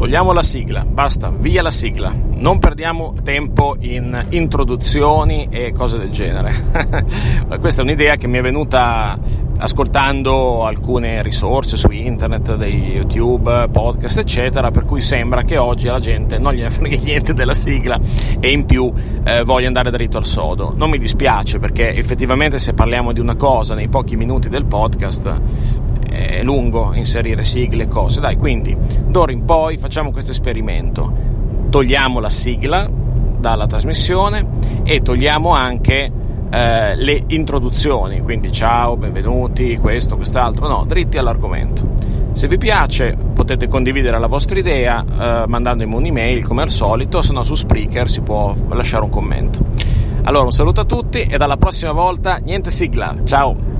Togliamo la sigla, basta, via la sigla. Non perdiamo tempo in introduzioni e cose del genere. Questa è un'idea che mi è venuta ascoltando alcune risorse su internet, dei YouTube, podcast, eccetera, per cui sembra che oggi alla gente non gliene frega niente della sigla e in più eh, voglia andare dritto al sodo. Non mi dispiace perché effettivamente se parliamo di una cosa nei pochi minuti del podcast è lungo inserire sigle e cose. Dai, quindi d'ora in poi facciamo questo esperimento. Togliamo la sigla dalla trasmissione e togliamo anche eh, le introduzioni, quindi ciao, benvenuti, questo, quest'altro, no, dritti all'argomento. Se vi piace potete condividere la vostra idea eh, mandandomi un'email come al solito, se no su Spreaker si può lasciare un commento. Allora un saluto a tutti e dalla prossima volta niente sigla, ciao!